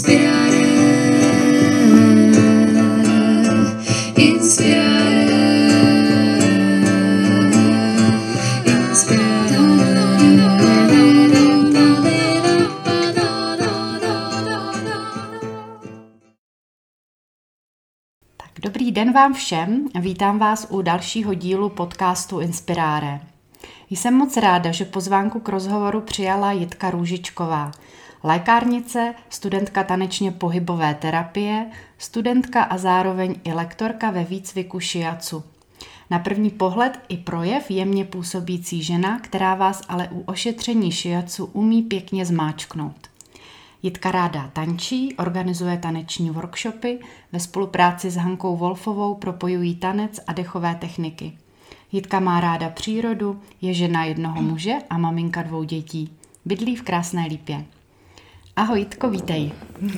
Inspirare, Dobrý den vám všem, vítám vás u dalšího dílu podcastu Inspiráre. Jsem moc ráda, že pozvánku k rozhovoru přijala Jitka Růžičková, lékárnice, studentka tanečně pohybové terapie, studentka a zároveň i lektorka ve výcviku šiacu. Na první pohled i projev jemně působící žena, která vás ale u ošetření šiacu umí pěkně zmáčknout. Jitka ráda tančí, organizuje taneční workshopy, ve spolupráci s Hankou Wolfovou propojují tanec a dechové techniky. Jitka má ráda přírodu, je žena jednoho muže a maminka dvou dětí. Bydlí v Krásné Lípě. Ahoj Jitko, vítej.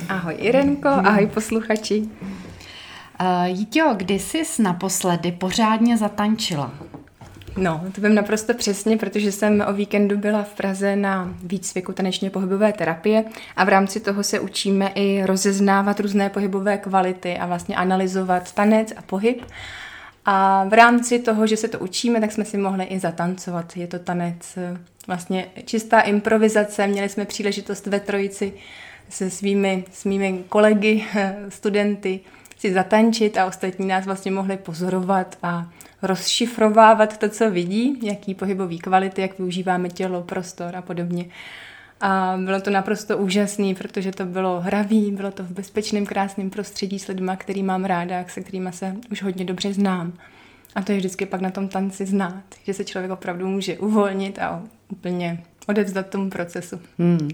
Ahoj Irenko, ahoj posluchači. Uh, Jitio, kdy jsi naposledy pořádně zatančila? No, to vím naprosto přesně, protože jsem o víkendu byla v Praze na výcviku tanečně pohybové terapie a v rámci toho se učíme i rozeznávat různé pohybové kvality a vlastně analyzovat tanec a pohyb. A v rámci toho, že se to učíme, tak jsme si mohli i zatancovat. Je to tanec, vlastně čistá improvizace. Měli jsme příležitost ve trojici se svými, svými kolegy, studenty si zatančit a ostatní nás vlastně mohli pozorovat a rozšifrovávat to, co vidí, jaký pohybový kvality, jak využíváme tělo, prostor a podobně. A bylo to naprosto úžasné, protože to bylo hravý, bylo to v bezpečném, krásném prostředí s lidmi, který mám ráda, se kterými se už hodně dobře znám. A to je vždycky pak na tom tanci znát, že se člověk opravdu může uvolnit a úplně odevzdat tomu procesu. Hmm.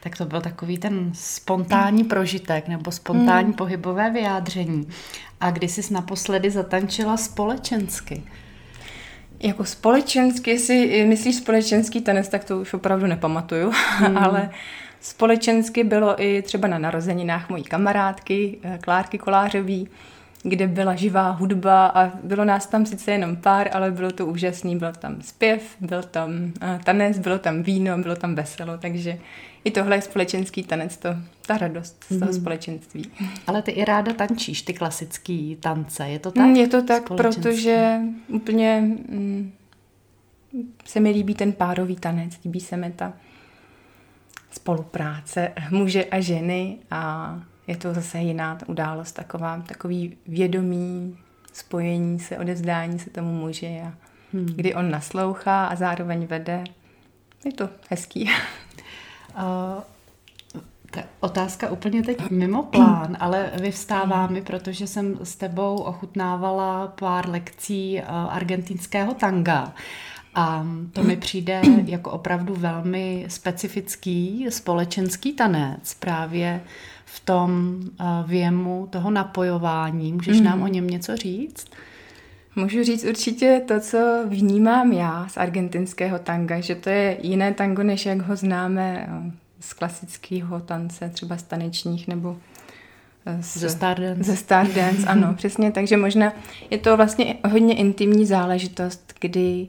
Tak to byl takový ten spontánní prožitek nebo spontánní hmm. pohybové vyjádření. A kdy jsi naposledy zatančila společensky? Jako společensky, jestli myslíš společenský tanec, tak to už opravdu nepamatuju, hmm. ale společensky bylo i třeba na narozeninách mojí kamarádky, eh, Klárky Kolářový, kde byla živá hudba a bylo nás tam sice jenom pár, ale bylo to úžasný. Byl tam zpěv, byl tam eh, tanec, bylo tam víno, bylo tam veselo, takže i tohle je společenský tanec, to, ta radost z toho mm. společenství. Ale ty i ráda tančíš ty klasické tance, je to tak? Mm, je to tak, protože úplně mm, se mi líbí ten párový tanec, líbí se mi ta spolupráce muže a ženy a je to zase jiná událost, taková, takový vědomí spojení se, odevzdání se tomu muži a hmm. kdy on naslouchá a zároveň vede. Je to hezký. Uh, ta otázka úplně teď mimo plán, ale vyvstává mi, protože jsem s tebou ochutnávala pár lekcí argentinského tanga. A to mi přijde jako opravdu velmi specifický společenský tanec právě v tom věmu toho napojování. Můžeš mm. nám o něm něco říct? Můžu říct určitě to, co vnímám já z argentinského tanga, že to je jiné tango, než jak ho známe eh, z klasického tance, třeba z tanečních nebo eh, z, ze Stardance. Ze Stardance, ano, přesně. Takže možná je to vlastně hodně intimní záležitost, kdy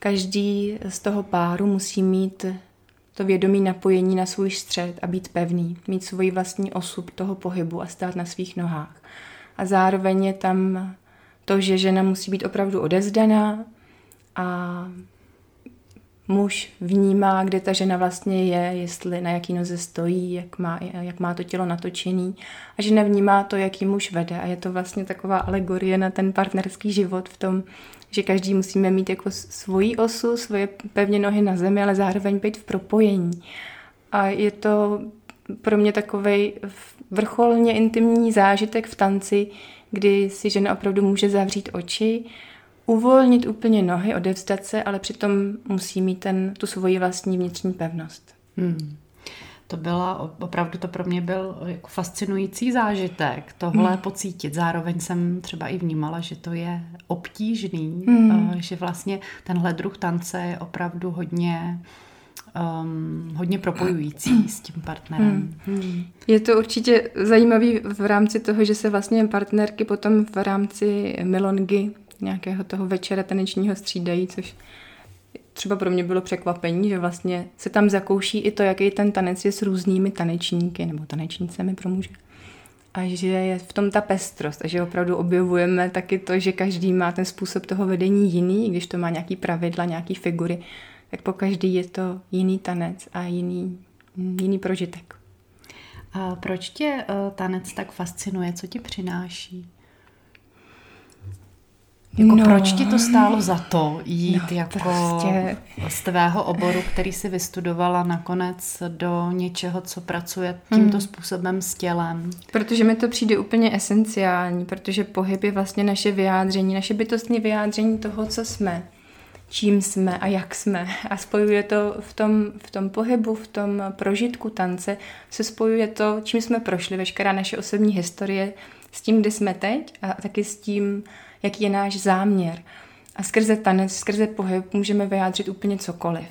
každý z toho páru musí mít to vědomí napojení na svůj střed a být pevný, mít svůj vlastní osud toho pohybu a stát na svých nohách. A zároveň je tam to, že žena musí být opravdu odezdaná a muž vnímá, kde ta žena vlastně je, jestli na jaký noze stojí, jak má, jak má to tělo natočený a žena vnímá to, jaký muž vede a je to vlastně taková alegorie na ten partnerský život v tom, že každý musíme mít jako svoji osu, svoje pevně nohy na zemi, ale zároveň být v propojení. A je to pro mě takový vrcholně intimní zážitek v tanci, kdy si žena opravdu může zavřít oči, uvolnit úplně nohy, odevzdat se, ale přitom musí mít ten, tu svoji vlastní vnitřní pevnost. Hmm. To byla, opravdu to pro mě byl jako fascinující zážitek, tohle hmm. pocítit. Zároveň jsem třeba i vnímala, že to je obtížný, hmm. že vlastně tenhle druh tance je opravdu hodně um, hodně propojující s tím partnerem. Hmm. Je to určitě zajímavý v rámci toho, že se vlastně partnerky potom v rámci milongy nějakého toho večera tanečního střídají, což třeba pro mě bylo překvapení, že vlastně se tam zakouší i to, jaký ten tanec je s různými tanečníky nebo tanečnicemi pro muže. A že je v tom ta pestrost a že opravdu objevujeme taky to, že každý má ten způsob toho vedení jiný, když to má nějaký pravidla, nějaký figury, tak po každý je to jiný tanec a jiný, jiný prožitek. A proč tě uh, tanec tak fascinuje? Co ti přináší? Jako no, proč ti to stálo za to jít no, jako prostě. z tvého oboru, který si vystudovala nakonec do něčeho, co pracuje tímto hmm. způsobem s tělem? Protože mi to přijde úplně esenciální, protože pohyb je vlastně naše vyjádření, naše bytostní vyjádření toho, co jsme čím jsme a jak jsme. A spojuje to v tom, v tom pohybu, v tom prožitku tance, se spojuje to, čím jsme prošli, veškerá naše osobní historie, s tím, kde jsme teď a taky s tím, jaký je náš záměr. A skrze tanec, skrze pohyb můžeme vyjádřit úplně cokoliv.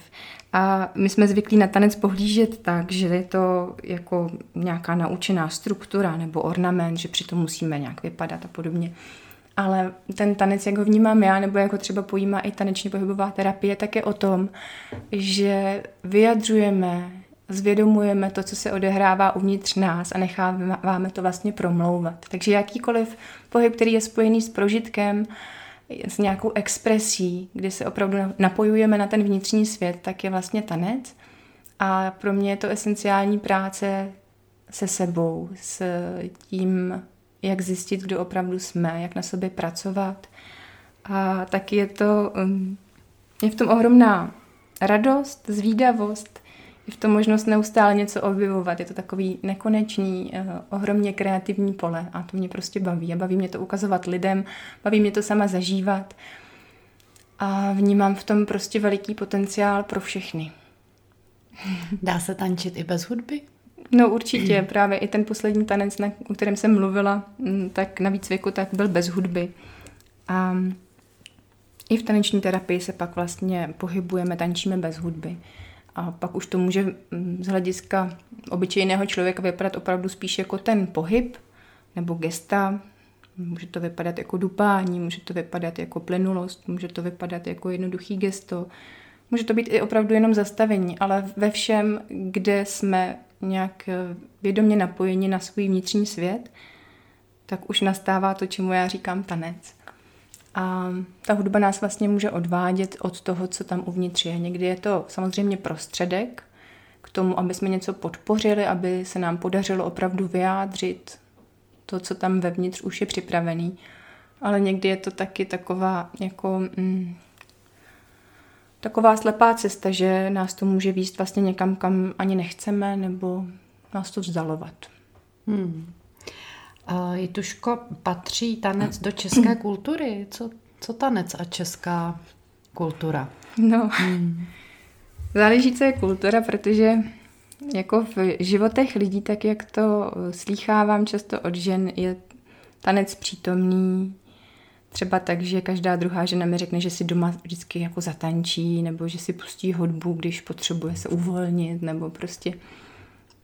A my jsme zvyklí na tanec pohlížet tak, že je to jako nějaká naučená struktura nebo ornament, že přitom musíme nějak vypadat a podobně. Ale ten tanec, jak ho vnímám já, nebo jako třeba pojímá i taneční pohybová terapie, tak je o tom, že vyjadřujeme, zvědomujeme to, co se odehrává uvnitř nás a necháváme to vlastně promlouvat. Takže jakýkoliv pohyb, který je spojený s prožitkem, s nějakou expresí, kdy se opravdu napojujeme na ten vnitřní svět, tak je vlastně tanec. A pro mě je to esenciální práce se sebou, s tím, jak zjistit, kdo opravdu jsme, jak na sobě pracovat. A taky je to, um, je v tom ohromná radost, zvídavost, v tom možnost neustále něco objevovat. Je to takový nekonečný, uh, ohromně kreativní pole a to mě prostě baví. A baví mě to ukazovat lidem, baví mě to sama zažívat a vnímám v tom prostě veliký potenciál pro všechny. Dá se tančit i bez hudby? No určitě, právě i ten poslední tanec, na, o kterém jsem mluvila, mm, tak na výcviku, tak byl bez hudby. A i v taneční terapii se pak vlastně pohybujeme, tančíme bez hudby. A pak už to může mm, z hlediska obyčejného člověka vypadat opravdu spíš jako ten pohyb nebo gesta. Může to vypadat jako dupání, může to vypadat jako plynulost, může to vypadat jako jednoduchý gesto. Může to být i opravdu jenom zastavení, ale ve všem, kde jsme nějak eh, vědomě napojeni na svůj vnitřní svět, tak už nastává to, čemu já říkám tanec. A ta hudba nás vlastně může odvádět od toho, co tam uvnitř je. Někdy je to samozřejmě prostředek k tomu, aby jsme něco podpořili, aby se nám podařilo opravdu vyjádřit to, co tam vevnitř už je připravený. Ale někdy je to taky taková jako mm, taková slepá cesta, že nás to může výst vlastně někam, kam ani nechceme, nebo nás to vzdalovat. Hmm. Jituško, patří tanec do české kultury? Co, co tanec a česká kultura? No, hmm. záleží, co je kultura, protože jako v životech lidí, tak jak to slýchávám často od žen, je tanec přítomný, Třeba tak, že každá druhá žena mi řekne, že si doma vždycky jako zatančí, nebo že si pustí hudbu, když potřebuje se uvolnit, nebo prostě,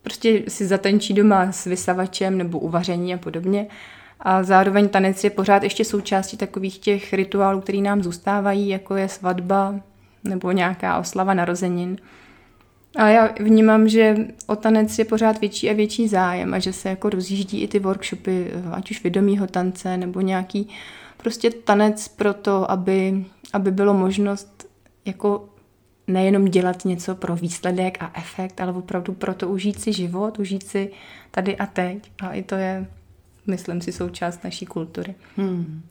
prostě si zatančí doma s vysavačem nebo uvaření a podobně. A zároveň tanec je pořád ještě součástí takových těch rituálů, které nám zůstávají, jako je svatba nebo nějaká oslava narozenin. A já vnímám, že o tanec je pořád větší a větší zájem a že se jako rozjíždí i ty workshopy, ať už vědomího tance nebo nějaký prostě tanec pro to, aby, aby bylo možnost jako nejenom dělat něco pro výsledek a efekt, ale opravdu pro to užít si život, užít si tady a teď. A i to je, myslím si, součást naší kultury. Hmm.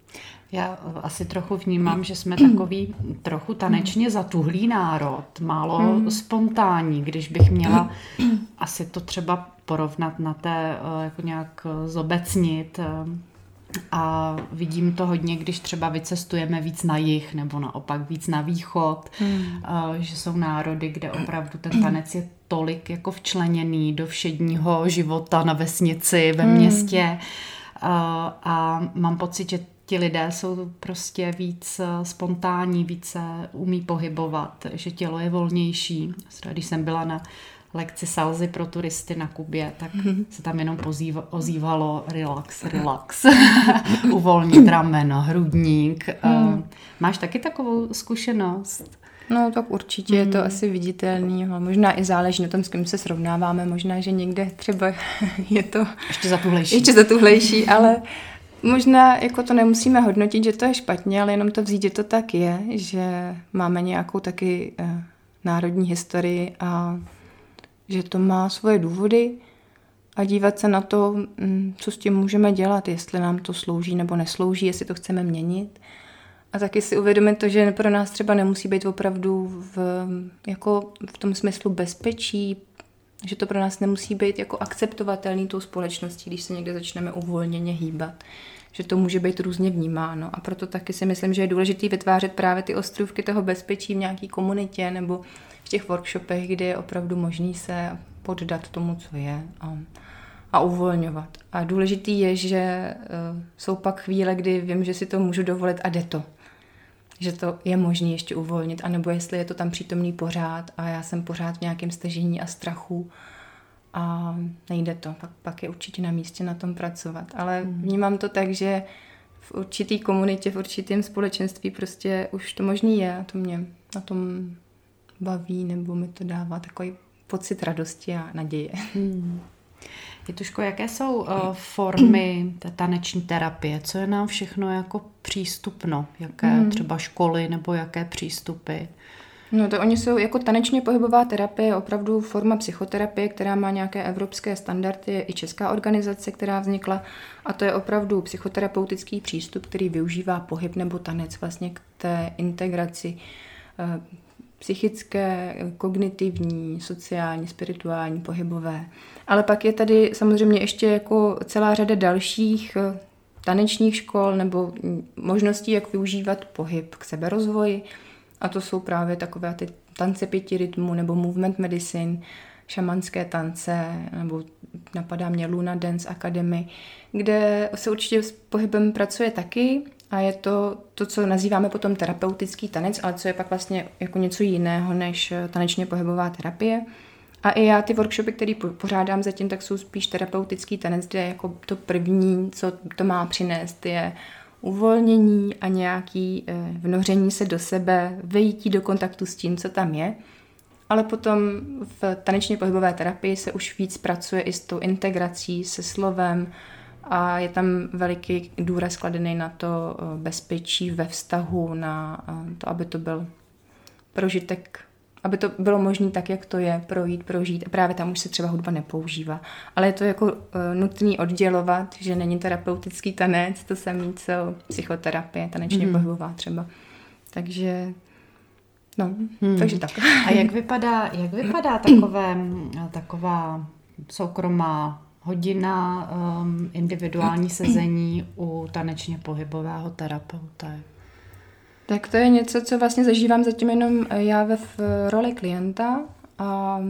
Já asi trochu vnímám, že jsme takový trochu tanečně zatuhlý národ, málo hmm. spontánní, když bych měla asi to třeba porovnat na té, eh, jako nějak zobecnit, eh, a vidím to hodně, když třeba vycestujeme víc na jih nebo naopak víc na východ, hmm. že jsou národy, kde opravdu ten tanec je tolik jako včleněný do všedního života na vesnici, ve hmm. městě. A mám pocit, že ti lidé jsou prostě víc spontánní, více umí pohybovat, že tělo je volnější. Když jsem byla na lekci salzy pro turisty na Kubě, tak mm-hmm. se tam jenom pozýv, ozývalo relax, relax, uvolnit rameno, hrudník. Mm. Uh, máš taky takovou zkušenost? No tak určitě je to hmm. asi viditelný, ale možná i záleží na tom, s kým se srovnáváme, možná, že někde třeba je to... Ještě zatuhlejší. Ještě zatuhlejší, ale možná jako to nemusíme hodnotit, že to je špatně, ale jenom to vzít, že to tak je, že máme nějakou taky eh, národní historii a že to má svoje důvody a dívat se na to, mm, co s tím můžeme dělat, jestli nám to slouží nebo neslouží, jestli to chceme měnit. A taky si uvědomit to, že pro nás třeba nemusí být opravdu v, jako v tom smyslu bezpečí, že to pro nás nemusí být jako akceptovatelný tou společností, když se někde začneme uvolněně hýbat. Že to může být různě vnímáno. A proto taky si myslím, že je důležité vytvářet právě ty ostrůvky toho bezpečí v nějaké komunitě nebo v těch workshopech, kde je opravdu možný se poddat tomu, co je a, a uvolňovat. A důležitý je, že uh, jsou pak chvíle, kdy vím, že si to můžu dovolit a jde to že to je možné ještě uvolnit, anebo jestli je to tam přítomný pořád a já jsem pořád v nějakém stažení a strachu a nejde to, pak, pak je určitě na místě na tom pracovat. Ale hmm. vnímám to tak, že v určitý komunitě, v určitém společenství prostě už to možný je a to mě na tom baví nebo mi to dává takový pocit radosti a naděje. Hmm. Jituško, jaké jsou uh, formy té taneční terapie? Co je nám všechno jako přístupno? Jaké hmm. třeba školy nebo jaké přístupy? No to oni jsou jako tanečně pohybová terapie, opravdu forma psychoterapie, která má nějaké evropské standardy, je i česká organizace, která vznikla a to je opravdu psychoterapeutický přístup, který využívá pohyb nebo tanec vlastně k té integraci eh, psychické, kognitivní, sociální, spirituální, pohybové. Ale pak je tady samozřejmě ještě jako celá řada dalších eh, tanečních škol nebo možností, jak využívat pohyb k seberozvoji. A to jsou právě takové ty tance pěti rytmů nebo movement medicine, šamanské tance, nebo napadá mě Luna Dance Academy, kde se určitě s pohybem pracuje taky a je to to, co nazýváme potom terapeutický tanec, ale co je pak vlastně jako něco jiného než tanečně pohybová terapie. A i já ty workshopy, které pořádám zatím, tak jsou spíš terapeutický tanec, kde jako to první, co to má přinést, je uvolnění a nějaký eh, vnoření se do sebe, vejítí do kontaktu s tím, co tam je. Ale potom v tanečně pohybové terapii se už víc pracuje i s tou integrací, se slovem a je tam veliký důraz kladený na to eh, bezpečí ve vztahu, na eh, to, aby to byl prožitek aby to bylo možné tak, jak to je, projít, prožít. A právě tam už se třeba hudba nepoužívá. Ale je to jako uh, nutný oddělovat, že není terapeutický tanec, to samé, co psychoterapie, tanečně mm-hmm. pohybová třeba. Takže No, hmm. takže tak. A jak vypadá, jak vypadá takové, taková soukromá hodina um, individuální sezení u tanečně pohybového terapeuta? Tak to je něco, co vlastně zažívám zatím jenom já ve v roli klienta a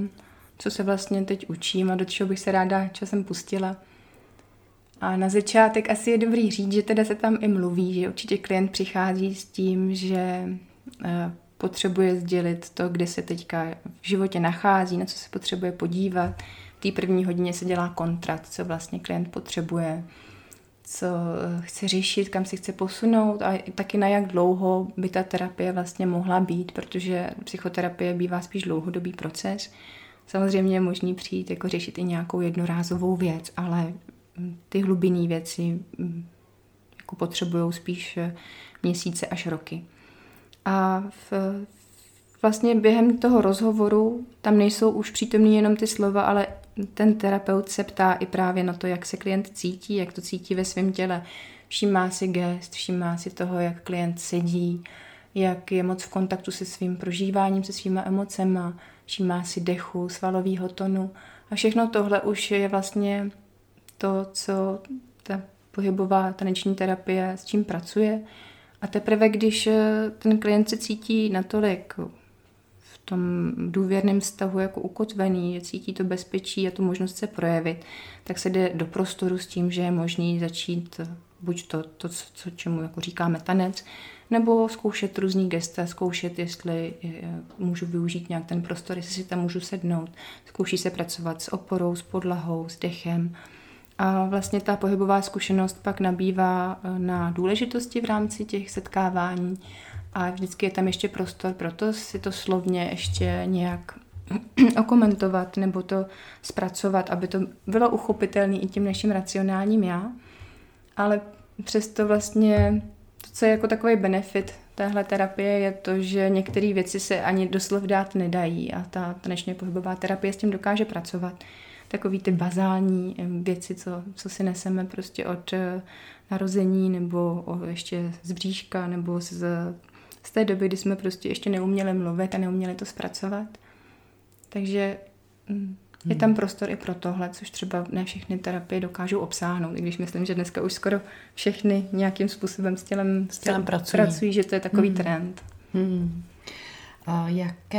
co se vlastně teď učím a do čeho bych se ráda časem pustila. A na začátek asi je dobrý říct, že teda se tam i mluví, že určitě klient přichází s tím, že eh, potřebuje sdělit to, kde se teďka v životě nachází, na co se potřebuje podívat. Té první hodině se dělá kontrakt, co vlastně klient potřebuje co eh, chce řešit, kam si chce posunout a taky na jak dlouho by ta terapie vlastně mohla být, protože psychoterapie bývá spíš dlouhodobý proces. Samozřejmě je možný přijít jako řešit i nějakou jednorázovou věc, ale hm, ty hlubinné věci hm, jako potřebují spíš eh, měsíce až roky. A v, vlastně během toho rozhovoru tam nejsou už přítomný jenom ty slova, ale ten terapeut se ptá i právě na to, jak se klient cítí, jak to cítí ve svém těle. Všímá si gest, všímá si toho, jak klient sedí, jak je moc v kontaktu se svým prožíváním, se svýma emocema, všímá si dechu, svalového tonu. A všechno tohle už je vlastně to, co ta pohybová taneční terapie s čím pracuje. A teprve, když ten klient se cítí natolik tom důvěrném vztahu jako ukotvený, cítí to bezpečí a tu možnost se projevit, tak se jde do prostoru s tím, že je možný začít buď to, to co, čemu jako říkáme tanec, nebo zkoušet různý gesta, zkoušet, jestli můžu využít nějak ten prostor, jestli si tam můžu sednout. Zkouší se pracovat s oporou, s podlahou, s dechem. A vlastně ta pohybová zkušenost pak nabývá na důležitosti v rámci těch setkávání a vždycky je tam ještě prostor pro to si to slovně ještě nějak okomentovat nebo to zpracovat, aby to bylo uchopitelné i tím naším racionálním já. Ale přesto vlastně to, co je jako takový benefit téhle terapie, je to, že některé věci se ani doslov dát nedají a ta tanečně pohybová terapie s tím dokáže pracovat. Takový ty bazální věci, co, co si neseme prostě od eh, narození nebo ještě z bříška nebo z, z té doby, kdy jsme prostě ještě neuměli mluvit a neuměli to zpracovat. Takže mm, je tam prostor i pro tohle, což třeba ne všechny terapie dokážou obsáhnout, i když myslím, že dneska už skoro všechny nějakým způsobem s tělem, s tělem pracují. pracují, že to je takový hmm. trend. Hmm. A jaké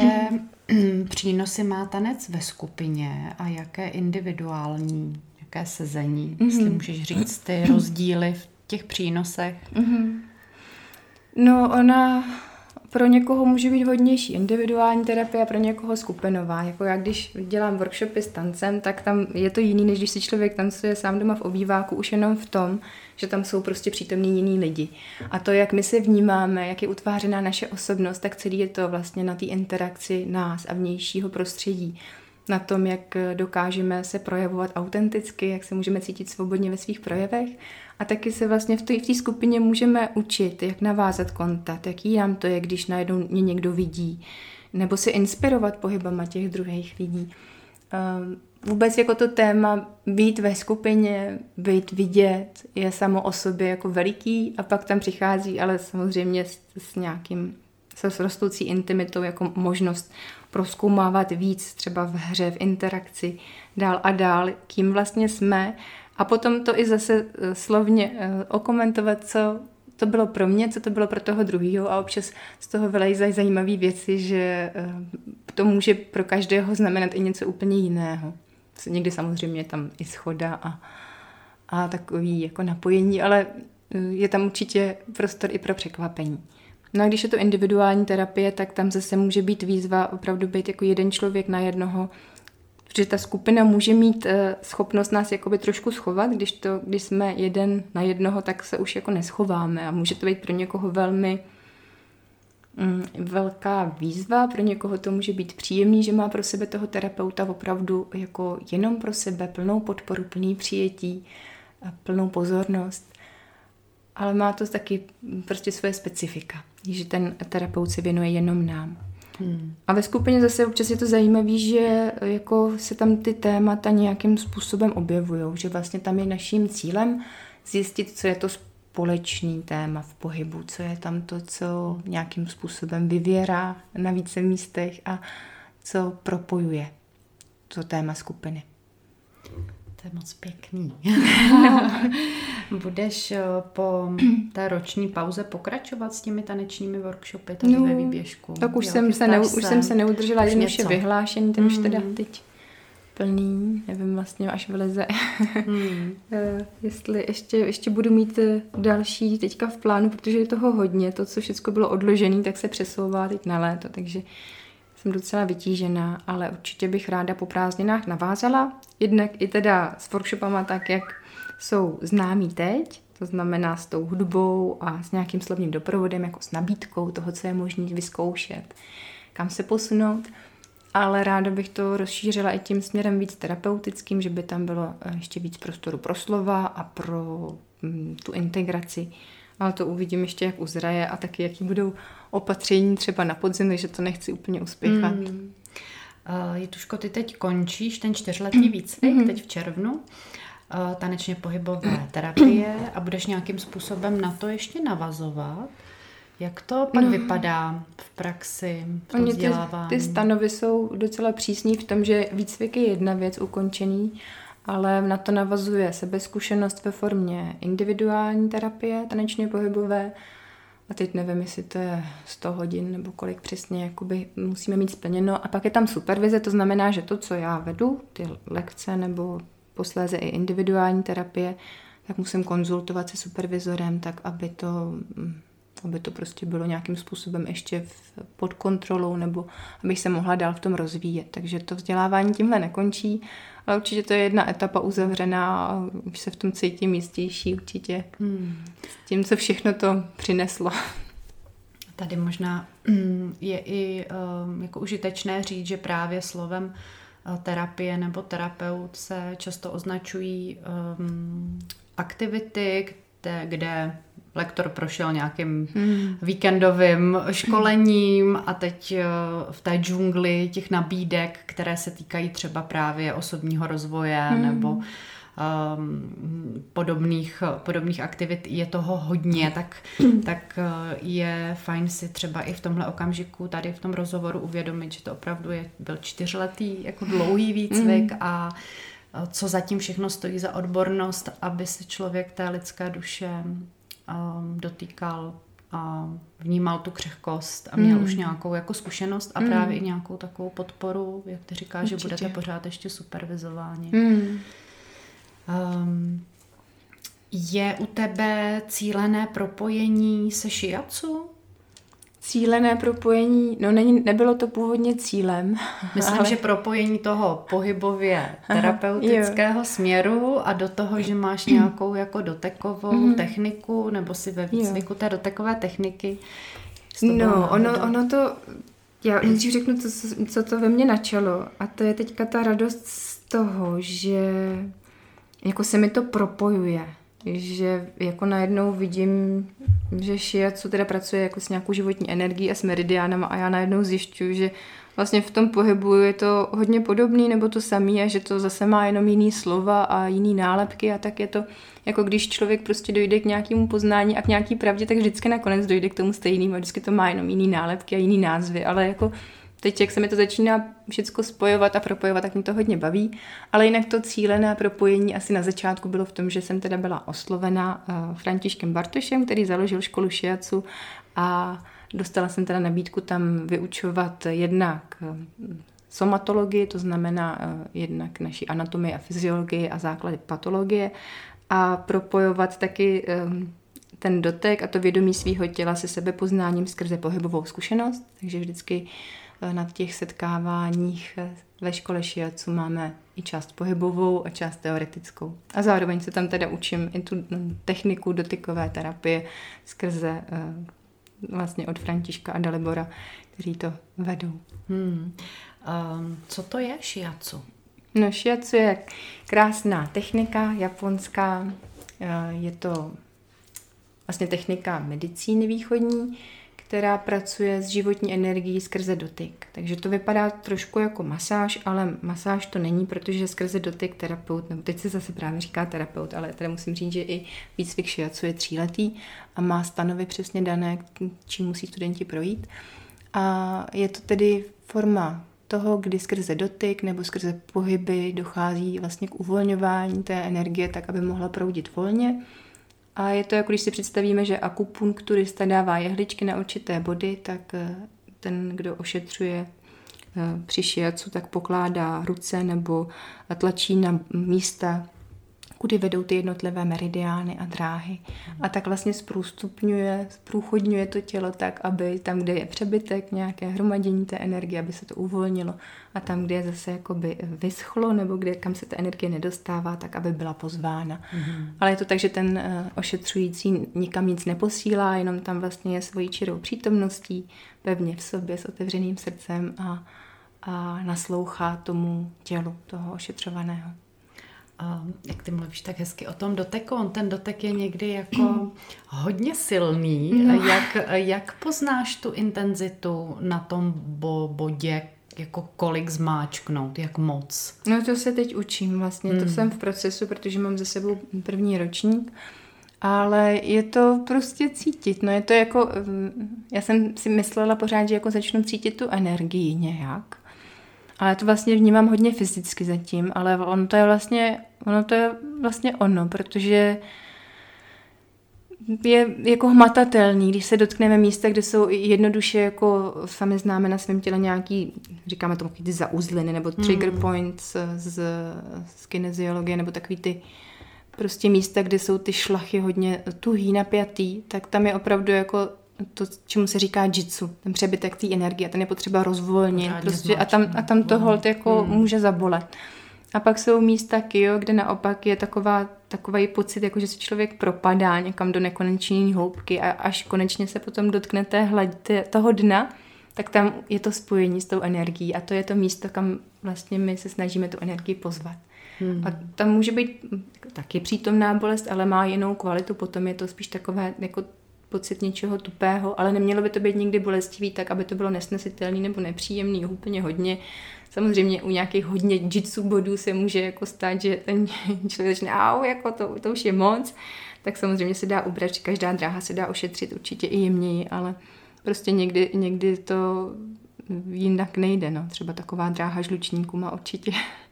hmm. přínosy má tanec ve skupině a jaké individuální, jaké sezení, hmm. jestli můžeš říct ty rozdíly v těch přínosech? Hmm. No ona pro někoho může být hodnější individuální terapie a pro někoho skupinová. Jako já, když dělám workshopy s tancem, tak tam je to jiný, než když si člověk tancuje sám doma v obýváku, už jenom v tom, že tam jsou prostě přítomní jiní lidi. A to, jak my se vnímáme, jak je utvářená naše osobnost, tak celý je to vlastně na té interakci nás a vnějšího prostředí na tom, jak dokážeme se projevovat autenticky, jak se můžeme cítit svobodně ve svých projevech. A taky se vlastně v té v skupině můžeme učit, jak navázat kontakt, jaký nám to je, když najednou mě někdo vidí, nebo se inspirovat pohybama těch druhých lidí. Ehm, vůbec jako to téma být ve skupině, být vidět, je samo o sobě jako veliký a pak tam přichází, ale samozřejmě s, s nějakým se rostoucí intimitou jako možnost proskoumávat víc třeba v hře, v interakci, dál a dál, kým vlastně jsme a potom to i zase eh, slovně eh, okomentovat, co to bylo pro mě, co to bylo pro toho druhého a občas z toho vylejzají zajímavé věci, že eh, to může pro každého znamenat i něco úplně jiného. Někdy samozřejmě tam i schoda a, a takový jako napojení, ale je tam určitě prostor i pro překvapení. No a když je to individuální terapie, tak tam zase může být výzva opravdu být jako jeden člověk na jednoho, protože ta skupina může mít uh, schopnost nás jakoby trošku schovat, když, to, když jsme jeden na jednoho, tak se už jako neschováme a může to být pro někoho velmi um, velká výzva, pro někoho to může být příjemný, že má pro sebe toho terapeuta opravdu jako jenom pro sebe plnou podporu, plný přijetí, plnou pozornost, ale má to taky prostě svoje specifika že ten terapeut se věnuje jenom nám. Hmm. A ve skupině zase občas je to zajímavé, že jako se tam ty témata nějakým způsobem objevují, že vlastně tam je naším cílem zjistit, co je to společný téma v pohybu, co je tam to, co nějakým způsobem vyvěrá na více místech a co propojuje to téma skupiny. To je moc pěkný. No. Budeš eh, po té roční pauze pokračovat s těmi tanečními workshopy tady no, ve výběžku? Tak už, jo, jsem se, ne, už jsem se neudržela, jen už je vyhlášení, ten mm. už teda hmm. teď plný, nevím vlastně, až vyleze. Hmm. Eh, jestli ještě, ještě budu mít eh, další teďka v plánu, protože je toho hodně, to, co všechno bylo odložené, tak se přesouvá teď na léto, takže jsem docela vytížená, ale určitě bych ráda po prázdninách navázala. Jednak i teda s workshopama tak, jak jsou známí teď, to znamená s tou hudbou a s nějakým slovním doprovodem, jako s nabídkou toho, co je možné vyzkoušet, kam se posunout. Ale ráda bych to rozšířila i tím směrem víc terapeutickým, že by tam bylo eh, ještě víc prostoru pro slova a pro mm, tu integraci. Ale to uvidím ještě, jak uzraje a taky, jaký budou opatření třeba na podzim, takže to nechci úplně uspěchat. Mm. Uh, Jituško, ty teď končíš ten čtyřletý výcvik, mm-hmm. teď v červnu, uh, tanečně pohybové terapie a budeš nějakým způsobem na to ještě navazovat. Jak to pak no. vypadá v praxi, v tom ty, ty stanovy jsou docela přísní v tom, že výcvik je jedna věc ukončený, ale na to navazuje sebezkušenost ve formě individuální terapie, tanečně pohybové, a teď nevím, jestli to je 100 hodin nebo kolik přesně jakoby musíme mít splněno. A pak je tam supervize, to znamená, že to, co já vedu, ty lekce nebo posléze i individuální terapie, tak musím konzultovat se supervizorem, tak aby to, aby to prostě bylo nějakým způsobem ještě v, pod kontrolou nebo abych se mohla dál v tom rozvíjet. Takže to vzdělávání tímhle nekončí, ale určitě to je jedna etapa uzavřená a už se v tom cítím jistější určitě. Hmm. S tím, co všechno to přineslo. Tady možná mm, je i um, jako užitečné říct, že právě slovem uh, terapie nebo terapeut se často označují um, aktivity, kde, kde lektor prošel nějakým hmm. víkendovým školením a teď uh, v té džungli těch nabídek, které se týkají třeba právě osobního rozvoje hmm. nebo um, podobných, podobných aktivit je toho hodně, tak, tak uh, je fajn si třeba i v tomhle okamžiku tady v tom rozhovoru uvědomit, že to opravdu je, byl čtyřletý jako dlouhý výcvik mm. a uh, co zatím všechno stojí za odbornost, aby se člověk té lidské duše um, dotýkal a vnímal tu křehkost a měl mm. už nějakou jako zkušenost a mm. právě i nějakou takovou podporu, jak ty říkáš, Určitě. že budete pořád ještě supervizováni. Mm. Um, je u tebe cílené propojení se šiacu? Cílené propojení, no není, nebylo to původně cílem. Myslím, ale... že propojení toho pohybově terapeutického Aha, směru a do toho, že máš nějakou jako dotekovou mm. techniku, nebo si ve výcviku jo. té dotekové techniky. No, ono, ono to, já nejdřív řeknu, to, co to ve mně načalo a to je teďka ta radost z toho, že jako se mi to propojuje, že jako najednou vidím, že shiatsu teda pracuje jako s nějakou životní energií a s meridiánama a já najednou zjišťuju, že vlastně v tom pohybu je to hodně podobný nebo to samý a že to zase má jenom jiný slova a jiný nálepky a tak je to, jako když člověk prostě dojde k nějakému poznání a k nějaký pravdě, tak vždycky nakonec dojde k tomu stejnému a vždycky to má jenom jiný nálepky a jiný názvy, ale jako teď, jak se mi to začíná všechno spojovat a propojovat, tak mě to hodně baví. Ale jinak to cílené propojení asi na začátku bylo v tom, že jsem teda byla oslovena uh, Františkem Bartošem, který založil školu šiacu a dostala jsem teda nabídku tam vyučovat jednak uh, somatologii, to znamená uh, jednak naší anatomii a fyziologii a základy patologie a propojovat taky ten dotek a to vědomí svého těla se sebepoznáním skrze pohybovou zkušenost. Takže vždycky Eh, na těch setkáváních eh, ve škole šiacu máme i část pohybovou a část teoretickou. A zároveň se tam teda učím i tu mm, techniku dotykové terapie skrze eh, vlastně od Františka a Dalibora, kteří to vedou. Hmm. Um, co to je šiacu? No šiacu je krásná technika japonská, je to vlastně technika medicíny východní, která pracuje s životní energií skrze dotyk. Takže to vypadá trošku jako masáž, ale masáž to není, protože skrze dotyk terapeut, nebo teď se zase právě říká terapeut, ale tady musím říct, že i výcvik šiacu je tříletý a má stanovy přesně dané, čím musí studenti projít. A je to tedy forma toho, kdy skrze dotyk nebo skrze pohyby dochází vlastně k uvolňování té energie tak, aby mohla proudit volně a je to jako když si představíme, že akupunkturista dává jehličky na určité body, tak eh, ten, kdo ošetřuje eh, při šiacu, tak pokládá ruce nebo tlačí na místa, kudy vedou ty jednotlivé meridiány a dráhy. A tak vlastně zprůstupňuje, zprůchodňuje to tělo tak, aby tam, kde je přebytek, nějaké hromadění té energie, aby se to uvolnilo. A tam, kde je zase jakoby vyschlo, nebo kde kam se ta energie nedostává, tak aby byla pozvána. Mm-hmm. Ale je to tak, že ten uh, ošetřující nikam nic neposílá, jenom tam vlastně je svojí čirou přítomností, pevně v sobě, s otevřeným srdcem a, a naslouchá tomu tělu toho ošetřovaného jak ty mluvíš tak hezky o tom doteku, on ten dotek je někdy jako hodně silný. No. Jak, jak poznáš tu intenzitu na tom bo, bodě, jako kolik zmáčknout, jak moc? No to se teď učím vlastně, hmm. to jsem v procesu, protože mám za sebou první ročník, ale je to prostě cítit, no je to jako, já jsem si myslela pořád, že jako začnu cítit tu energii nějak, ale to vlastně vnímám hodně fyzicky zatím, ale ono to je vlastně, ono to je vlastně ono, protože je jako hmatatelný, když se dotkneme místa, kde jsou jednoduše jako sami známe na svém těle nějaký, říkáme tomu ty zauzliny nebo trigger mm. points z, z kineziologie nebo takový ty prostě místa, kde jsou ty šlachy hodně tuhý, napjatý, tak tam je opravdu jako to, čemu se říká jitsu, ten přebytek té energie, ten je potřeba rozvolnit prostě a tam, a tam to hold jako hmm. může zabolet. A pak jsou místa Kyo, kde naopak je taková, takový pocit, jako že se člověk propadá někam do nekonečné hloubky a až konečně se potom dotkne té hladě, toho dna, tak tam je to spojení s tou energií a to je to místo, kam vlastně my se snažíme tu energii pozvat. Hmm. A tam může být taky přítomná bolest, ale má jinou kvalitu, potom je to spíš takové jako pocit něčeho tupého, ale nemělo by to být nikdy bolestivý, tak aby to bylo nesnesitelný nebo nepříjemný, úplně hodně. Samozřejmě u nějakých hodně jitsu bodů se může jako stát, že ten člověk začne, au, jako to, to už je moc, tak samozřejmě se dá ubrat, každá dráha se dá ošetřit určitě i jemněji, ale prostě někdy, někdy to jinak nejde, no. Třeba taková dráha žlučníků má určitě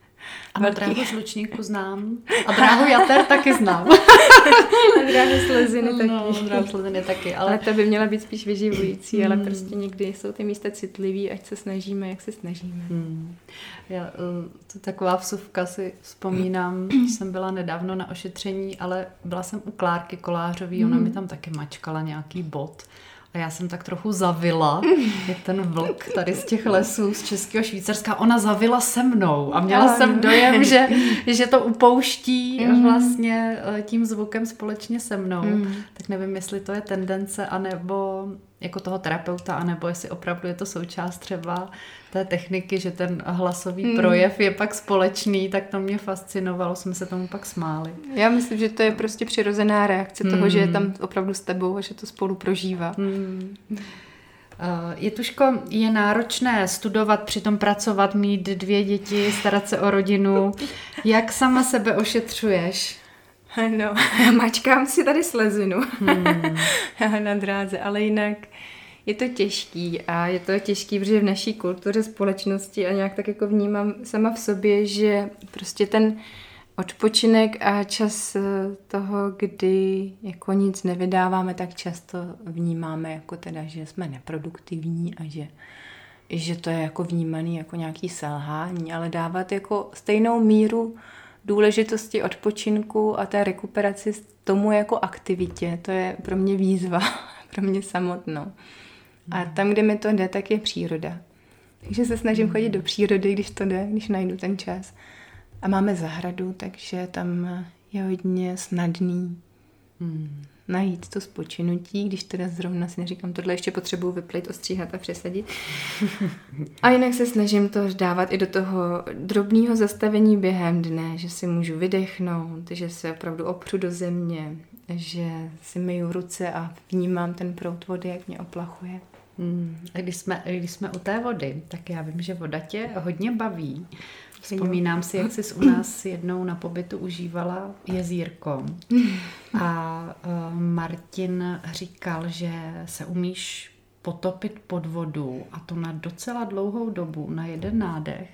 ano, dráhu žlučníku znám. A dráhu jater taky znám. a dráhu sleziny taky. No, dráhu sleziny taky. Ale... ale ta by měla být spíš vyživující, hmm. ale prostě někdy jsou ty místa citlivý, ať se snažíme, jak se snažíme. Hmm. Já, eh, to taková vsuvka si vzpomínám, jsem byla nedávno na ošetření, ale byla jsem u Klárky Kolářový, ona hmm. mi tam taky mačkala nějaký bod. A já jsem tak trochu zavila, je ten vlk tady z těch lesů z Českého Švýcarska, ona zavila se mnou a měla ano. jsem dojem, že, že to upouští mm. vlastně eh, tím zvukem společně se mnou. Mm. Tak nevím, jestli to je tendence, anebo jako toho terapeuta, anebo jestli opravdu je to součást třeba té techniky, že ten hlasový hmm. projev je pak společný, tak to mě fascinovalo, jsme se tomu pak smáli. Já myslím, že to je prostě přirozená reakce hmm. toho, že je tam opravdu s tebou a že to spolu prožívá. Hmm. Uh, je tuško, je náročné studovat, přitom pracovat, mít dvě děti, starat se o rodinu. Jak sama sebe ošetřuješ? No, mačkám si tady slezinu hmm. na dráze, ale jinak je to těžký a je to těžký, protože v naší kultuře, společnosti a nějak tak jako vnímám sama v sobě, že prostě ten odpočinek a čas eh, toho, kdy jako nic nevydáváme, tak často vnímáme jako teda, že jsme neproduktivní a že, že to je jako vnímaný jako nějaký selhání, ale dávat jako stejnou míru důležitosti odpočinku a té rekuperaci tomu jako aktivitě, to je pro mě výzva, pro mě samotnou. A tam, kde mi to jde, tak je příroda. Takže se snažím chodit do přírody, když to jde, když najdu ten čas. A máme zahradu, takže tam je hodně snadný hmm. najít to spočinutí, když teda zrovna si neříkám, tohle ještě potřebuju vyplit, ostříhat a přesadit. a jinak se snažím to dávat i do toho drobného zastavení během dne, že si můžu vydechnout, že se opravdu opřu do země, že si myju ruce a vnímám ten prout vody, jak mě oplachuje. Hmm. A když jsme, když jsme u té vody, tak já vím, že voda tě hodně baví. Vzpomínám si, jak jsi u nás jednou na pobytu užívala jezírko. A uh, Martin říkal, že se umíš potopit pod vodu a to na docela dlouhou dobu, na jeden nádech.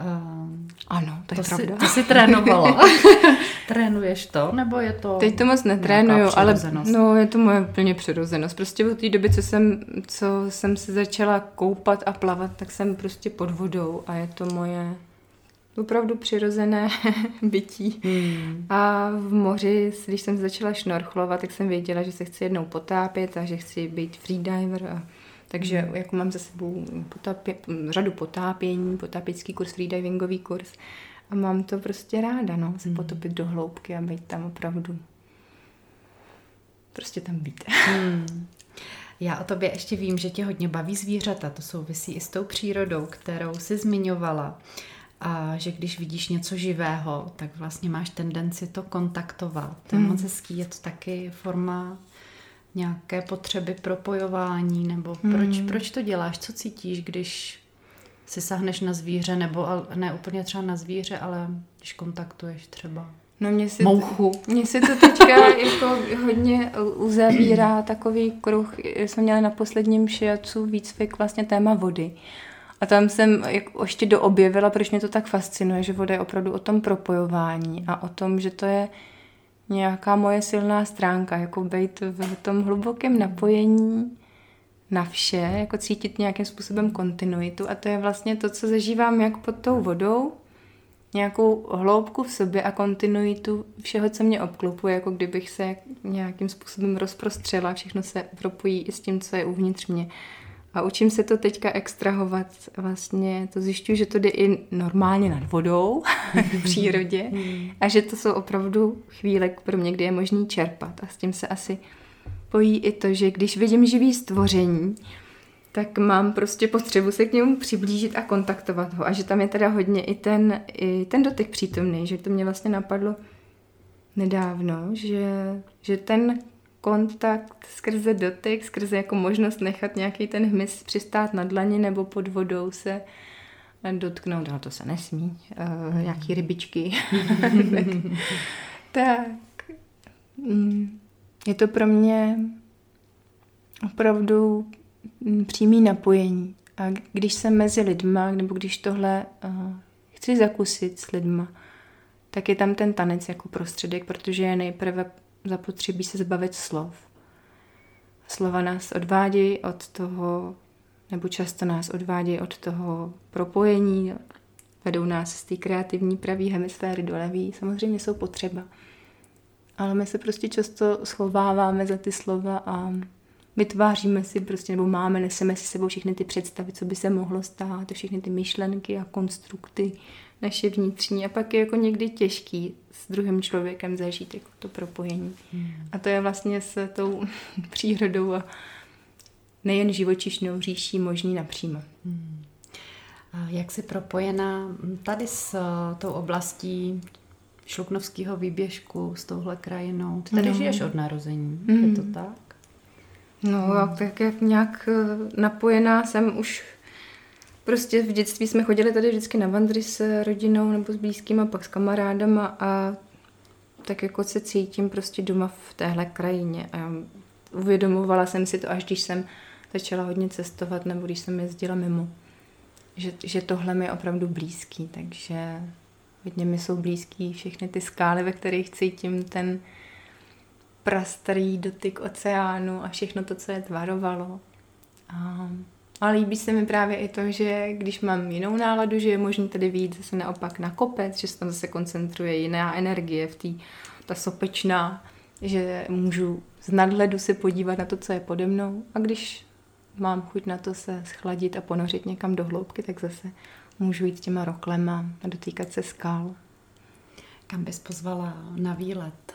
Uh, ano, to, to je si, pravda. To jsi trénovala. Trénuješ to, nebo je to Teď to moc netrénuju, ale no, je to moje úplně přirozenost. Prostě od té doby, co jsem, co jsem se začala koupat a plavat, tak jsem prostě pod vodou a je to moje opravdu přirozené bytí. Hmm. A v moři, když jsem začala šnorchlovat, tak jsem věděla, že se chci jednou potápět a že chci být freediver a takže hmm. jako mám za sebou potápě, řadu potápění, potápěcký kurz, freedivingový kurz a mám to prostě ráda, no, se hmm. potopit do hloubky a být tam opravdu prostě tam být. Hmm. Já o tobě ještě vím, že tě hodně baví zvířata, to souvisí i s tou přírodou, kterou jsi zmiňovala. A že když vidíš něco živého, tak vlastně máš tendenci to kontaktovat. To je hmm. moc hezký, je to taky forma nějaké potřeby propojování, nebo proč, hmm. proč to děláš, co cítíš, když si sahneš na zvíře, nebo ne úplně třeba na zvíře, ale když kontaktuješ třeba No mě si, mouchu. Mně se to teďka jako hodně uzavírá takový kruh. Jsem měla na posledním šiacu výcvik vlastně téma vody. A tam jsem jako ještě doobjevila, proč mě to tak fascinuje, že voda je opravdu o tom propojování a o tom, že to je nějaká moje silná stránka, jako být v tom hlubokém napojení na vše, jako cítit nějakým způsobem kontinuitu a to je vlastně to, co zažívám jak pod tou vodou, nějakou hloubku v sobě a kontinuitu všeho, co mě obklopuje, jako kdybych se nějakým způsobem rozprostřela, všechno se propojí i s tím, co je uvnitř mě. A učím se to teďka extrahovat. Vlastně to zjišťuju, že to jde i normálně nad vodou v přírodě a že to jsou opravdu chvíle pro mě, kdy je možný čerpat. A s tím se asi pojí i to, že když vidím živý stvoření, tak mám prostě potřebu se k němu přiblížit a kontaktovat ho. A že tam je teda hodně i ten, i ten dotyk přítomný, že to mě vlastně napadlo nedávno, že, že ten kontakt skrze dotyk, skrze jako možnost nechat nějaký ten hmyz přistát na dlani nebo pod vodou se dotknout, ale to se nesmí, uh, nějaký rybičky. tak, tak mm, je to pro mě opravdu mm, přímý napojení. A když jsem mezi lidma, nebo když tohle uh, chci zakusit s lidma, tak je tam ten tanec jako prostředek, protože je nejprve zapotřebí se zbavit slov. Slova nás odvádějí od toho, nebo často nás odvádějí od toho propojení, vedou nás z té kreativní pravý hemisféry do levý, samozřejmě jsou potřeba. Ale my se prostě často schováváme za ty slova a vytváříme si prostě, nebo máme, neseme si sebou všechny ty představy, co by se mohlo stát, všechny ty myšlenky a konstrukty, naše vnitřní a pak je jako někdy těžký s druhým člověkem zažít jako to propojení. Hmm. A to je vlastně s tou přírodou a nejen živočišnou říší možný napřímo. Hmm. Jak jsi propojená tady s eh, tou oblastí Šluknovského výběžku, s touhle krajinou? Ty tady no. žiješ od narození, hmm. je to tak? No, hmm. tak jak nějak eh, napojená jsem už Prostě v dětství jsme chodili tady vždycky na vandry s rodinou nebo s blízkými, pak s kamarádama a tak jako se cítím prostě doma v téhle krajině. A uvědomovala jsem si to, až když jsem začala hodně cestovat nebo když jsem jezdila mimo. Že, že tohle mi je opravdu blízký, takže hodně mi jsou blízký všechny ty skály, ve kterých cítím ten prastarý dotyk oceánu a všechno to, co je tvarovalo. A ale líbí se mi právě i to, že když mám jinou náladu, že je možné tady výjít zase naopak na kopec, že se tam zase koncentruje jiná energie v té, ta sopečná, že můžu z nadhledu se podívat na to, co je pode mnou a když mám chuť na to se schladit a ponořit někam do hloubky, tak zase můžu jít těma roklema a dotýkat se skal. Kam bys pozvala na výlet?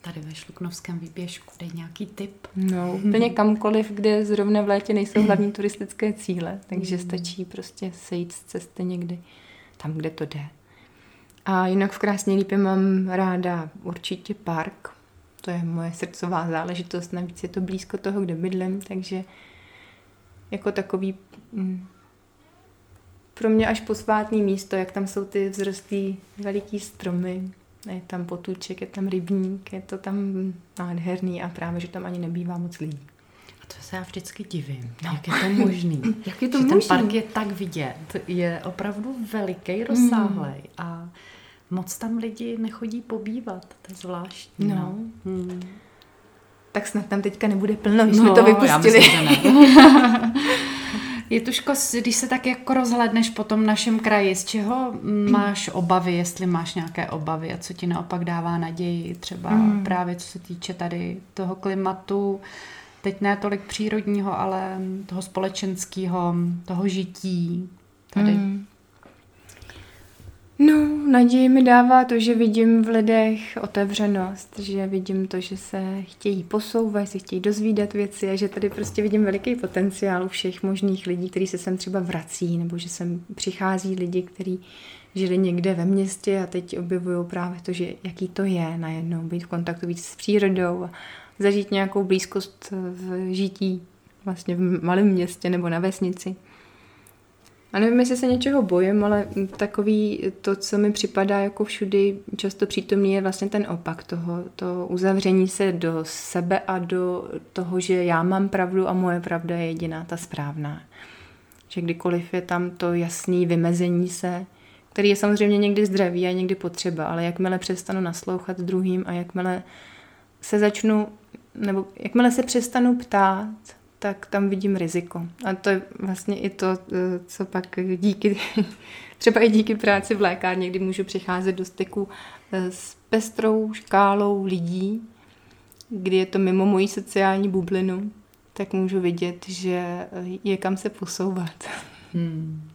Tady ve Šluknovském výběžku, dej nějaký tip. No, úplně kamkoliv, kde zrovna v létě nejsou hlavní turistické cíle, takže mm. stačí prostě sejít z cesty někdy tam, kde to jde. A jinak v Krásné lípě mám ráda určitě park, to je moje srdcová záležitost, navíc je to blízko toho, kde bydlím, takže jako takový mm, pro mě až posvátný místo, jak tam jsou ty vzrostlý veliký stromy, je tam potůček, je tam rybník, je to tam nádherný a právě, že tam ani nebývá moc lidí. A to se já vždycky divím, no. jak je to možný. jak je to že možný? ten park je tak vidět, je opravdu veliký, rozsáhlý mm. a moc tam lidi nechodí pobývat, to je zvláštní. No. no. Hmm. Tak snad tam teďka nebude plno, když no, jsme to vypustili. Já myslím, že ne. Je Tuško, když se tak jako rozhledneš po tom našem kraji, z čeho máš obavy, jestli máš nějaké obavy a co ti naopak dává naději, třeba mm. právě co se týče tady toho klimatu, teď ne tolik přírodního, ale toho společenského, toho žití tady. Mm. Naději mi dává to, že vidím v lidech otevřenost, že vidím to, že se chtějí posouvat, se chtějí dozvídat věci a že tady prostě vidím veliký potenciál u všech možných lidí, kteří se sem třeba vrací, nebo že sem přichází lidi, kteří žili někde ve městě a teď objevují právě to, že jaký to je najednou být v kontaktu víc s přírodou a zažít nějakou blízkost v žití vlastně v malém městě nebo na vesnici. A nevím, jestli se něčeho bojím, ale takový to, co mi připadá jako všudy často přítomný, je vlastně ten opak toho, to uzavření se do sebe a do toho, že já mám pravdu a moje pravda je jediná, ta správná. Že kdykoliv je tam to jasné vymezení se, který je samozřejmě někdy zdravý a někdy potřeba, ale jakmile přestanu naslouchat druhým a jakmile se začnu, nebo jakmile se přestanu ptát, tak tam vidím riziko. A to je vlastně i to, eh, co pak díky, třeba i díky práci v lékárně, kdy můžu přicházet do styku eh, s pestrou škálou lidí, kdy je to mimo moji sociální bublinu, tak můžu vidět, že je kam se posouvat. Hmm.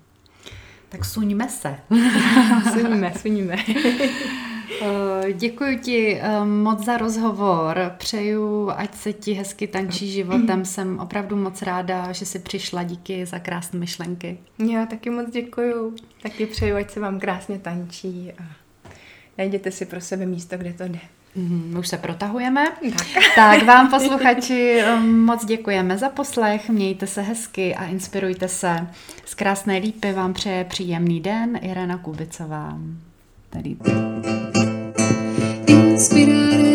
Tak suňme se. suníme, suníme. Eh, děkuji ti eh, moc za rozhovor. Přeju, ať se ti hezky tančí životem. Jsem opravdu moc ráda, že jsi přišla. Díky za krásné myšlenky. Já taky moc děkuji. Taky přeju, ať se vám krásně tančí a najděte si pro sebe místo, kde to jde. Mm, už se protahujeme. Tak. tak vám posluchači moc děkujeme za poslech, mějte se hezky a inspirujte se. Z krásné lípy vám přeje příjemný den Irena Kubicová. Tady. Inspirujte